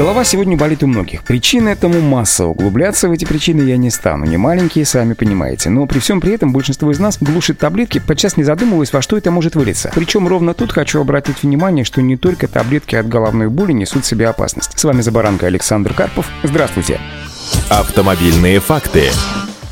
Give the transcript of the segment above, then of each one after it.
Голова сегодня болит у многих. Причины этому масса. Углубляться в эти причины я не стану. Не маленькие, сами понимаете. Но при всем при этом большинство из нас глушит таблетки, подчас не задумываясь, во что это может вылиться. Причем ровно тут хочу обратить внимание, что не только таблетки от головной боли несут в себе опасность. С вами за баранкой Александр Карпов. Здравствуйте. Автомобильные факты.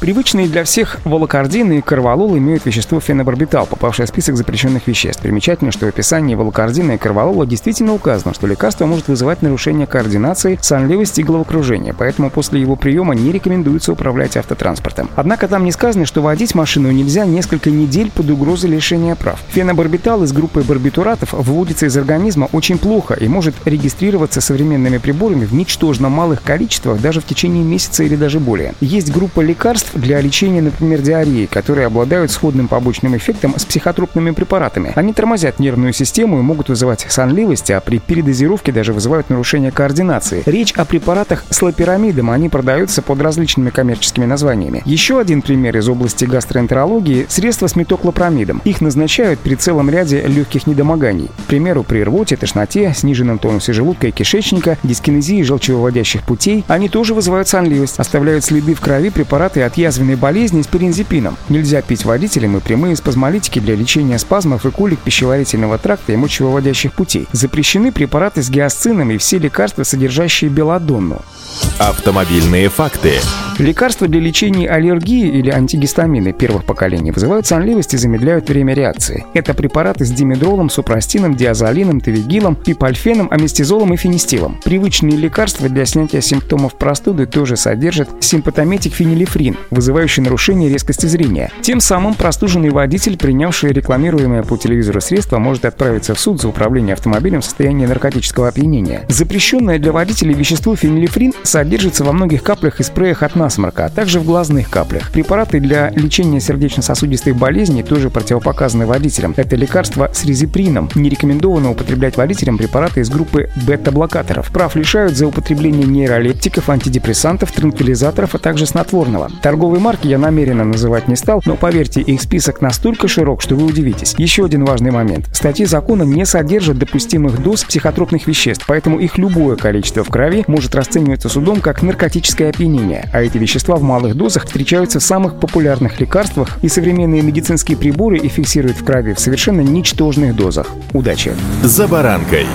Привычные для всех волокордин и карвалол имеют вещество фенобарбитал, попавшее в список запрещенных веществ. Примечательно, что в описании волокордина и карвалола действительно указано, что лекарство может вызывать нарушение координации, сонливость и головокружение, поэтому после его приема не рекомендуется управлять автотранспортом. Однако там не сказано, что водить машину нельзя несколько недель под угрозой лишения прав. Фенобарбитал из группы барбитуратов выводится из организма очень плохо и может регистрироваться современными приборами в ничтожно малых количествах даже в течение месяца или даже более. Есть группа лекарств, для лечения, например, диареи, которые обладают сходным побочным эффектом с психотропными препаратами. Они тормозят нервную систему и могут вызывать сонливость, а при передозировке даже вызывают нарушение координации. Речь о препаратах с лапирамидом, они продаются под различными коммерческими названиями. Еще один пример из области гастроэнтерологии – средства с метоклопромидом. Их назначают при целом ряде легких недомоганий. К примеру, при рвоте, тошноте, сниженном тонусе желудка и кишечника, дискинезии желчевыводящих путей. Они тоже вызывают сонливость, оставляют следы в крови препараты от язвенной болезни с перензепином. Нельзя пить водителям и прямые спазмолитики для лечения спазмов и колик пищеварительного тракта и мочевыводящих путей. Запрещены препараты с гиасцином и все лекарства, содержащие белодонну. Автомобильные факты. Лекарства для лечения аллергии или антигистамины первых поколений вызывают сонливость и замедляют время реакции. Это препараты с димедролом, супрастином, диазолином, тавигилом, пипальфеном, аместизолом и фенистилом. Привычные лекарства для снятия симптомов простуды тоже содержат симпатометик фенилефрин, вызывающий нарушение резкости зрения. Тем самым простуженный водитель, принявший рекламируемое по телевизору средство, может отправиться в суд за управление автомобилем в состоянии наркотического опьянения. Запрещенное для водителей вещество фенилефрин содержится во многих каплях и спреях от насморка, а также в глазных каплях. Препараты для лечения сердечно-сосудистых болезней тоже противопоказаны водителям. Это лекарство с резиприном. Не рекомендовано употреблять водителям препараты из группы бета-блокаторов. Прав лишают за употребление нейролептиков, антидепрессантов, транквилизаторов, а также снотворного. Торговые марки я намеренно называть не стал, но поверьте, их список настолько широк, что вы удивитесь. Еще один важный момент. Статьи закона не содержат допустимых доз психотропных веществ, поэтому их любое количество в крови может расцениваться судом как наркотическое опьянение, а эти вещества в малых дозах встречаются в самых популярных лекарствах, и современные медицинские приборы их фиксируют в крови в совершенно ничтожных дозах. Удачи! За баранкой.